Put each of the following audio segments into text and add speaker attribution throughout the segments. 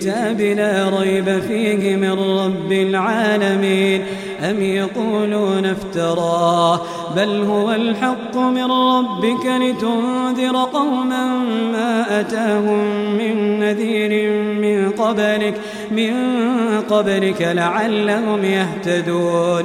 Speaker 1: الكتاب لا ريب فيه من رب العالمين. أم يقولون افتراه بل هو الحق من ربك لتنذر قوما ما أتاهم من نذير من قبلك من قبلك لعلهم يهتدون.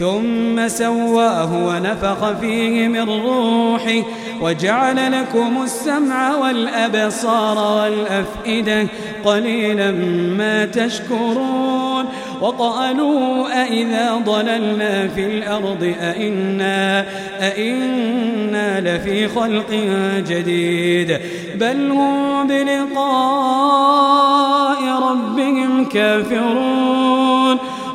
Speaker 1: ثم سواه ونفخ فيه من روحه وجعل لكم السمع والأبصار والأفئدة قليلا ما تشكرون وقالوا أئذا ضللنا في الأرض أئنا, أئنا لفي خلق جديد بل هم بلقاء ربهم كافرون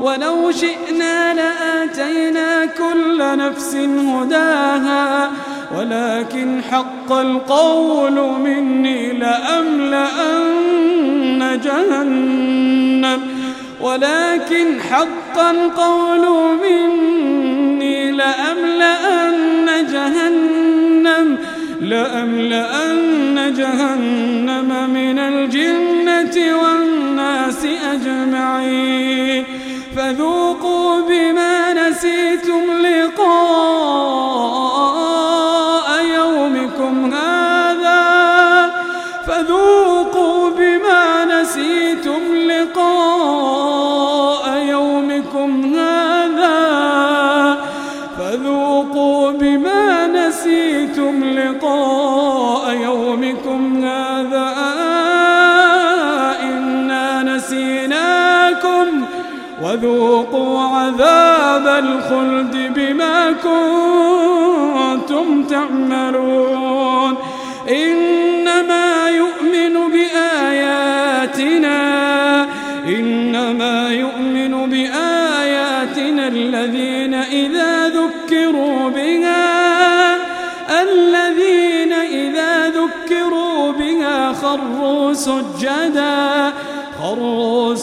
Speaker 1: ولو شئنا لآتينا كل نفس هداها ولكن حق القول مني لأملأن جهنم. ولكن حق القول مني لأملأن جهنم لأملأن جهنم من الجنة والناس أجمعين. فذوقوا بما نسيتم لقاء يومكم هذا. فذوقوا بما نسيتم لقاء يومكم هذا. فذوقوا بما نسيتم لقاء يومكم هذا. إنا نسيناكم وذوقوا عذاب الخلد بما كنتم تعملون. إنما يؤمن بآياتنا إنما يؤمن بآياتنا الذين إذا ذكروا بها الذين إذا ذكروا بها خروا سجدا.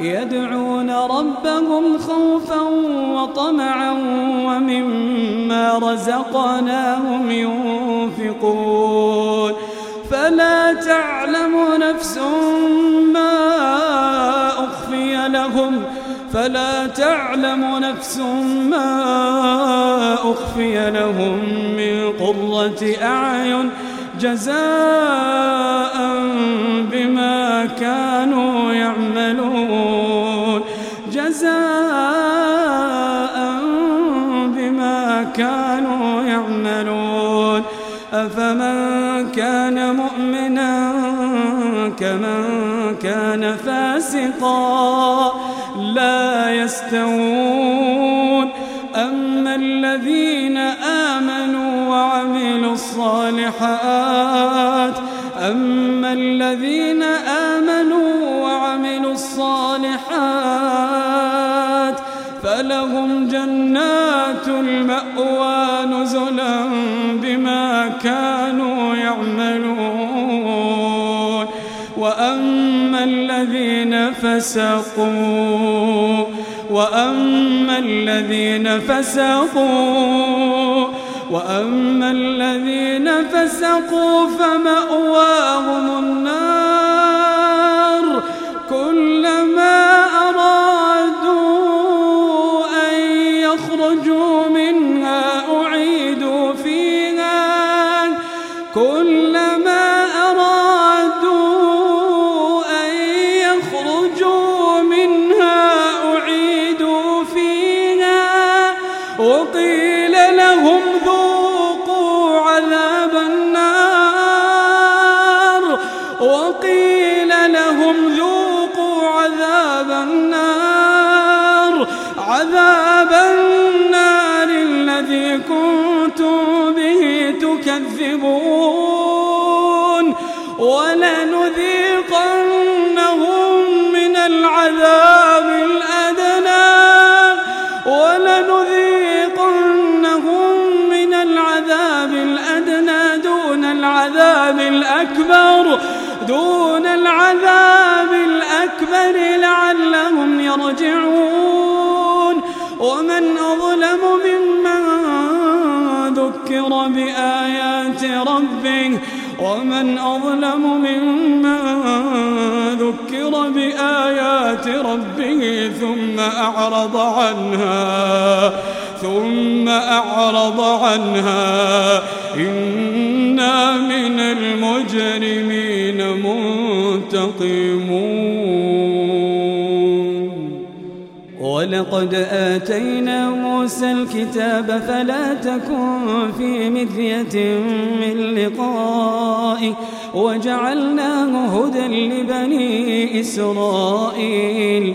Speaker 1: يدعون ربهم خوفا وطمعا ومما رزقناهم ينفقون. فلا تعلم نفس ما أخفي لهم. فلا تعلم نفس ما أخفي لهم من قرة أعين. جزاء بما كانوا يعملون. جزاء بما كانوا يعملون. أفمن كان مؤمنا كمن كان فاسقا. لا يستوون الصالحات. أما الذين آمنوا وعملوا الصالحات فلهم جنات المأوى نزلا بما كانوا يعملون. وأما الذين فسقوا وأما الذين فسقوا وأما الذين فسقوا فمأواهم النار كلما أرادوا أن يخرجوا منها أعيدوا فيها كلما أرادوا أن يخرجوا منها أعيدوا فيها وقيل لهم ذوقوا وقيل لهم ذوقوا عذاب النار. عذاب النار الذي كنتم به تكذبون. ولنذيقنهم من العذاب الأدنى. ولنذيقنهم من العذاب الأدنى دون العذاب الأكبر. دون العذاب الأكبر لعلهم يرجعون. ومن أظلم ممن ذكر بآيات ربه ومن أظلم ممن ذكر بآيات ربه ثم أعرض عنها ثم أعرض عنها. إنا من المجرمين. منتقمون ولقد آتينا موسى الكتاب فلا تكن في مذية من لقائه وجعلناه هدى لبني إسرائيل.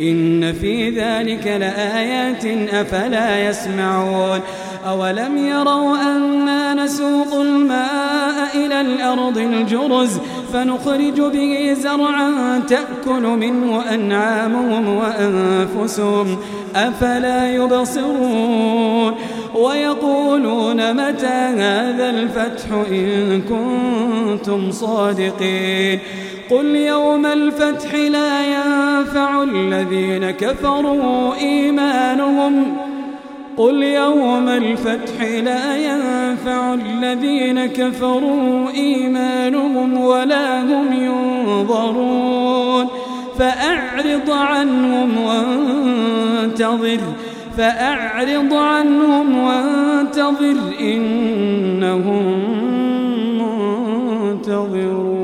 Speaker 1: إن في ذلك لآيات أفلا يسمعون؟ أولم يروا أنا نسوق الماء إلى الأرض الجرز فنخرج به زرعا تأكل منه أنعامهم وأنفسهم أفلا يبصرون؟ ويقولون متى هذا الفتح إن كنتم صادقين؟ قل يوم الفتح لا ينفع الذين كفروا إيمانهم. قل يوم الفتح لا ينفع الذين كفروا إيمانهم ولا هم ينظرون. فأعرض عنهم وانتظر. فأعرض عنهم وانتظر إنهم منتظرون.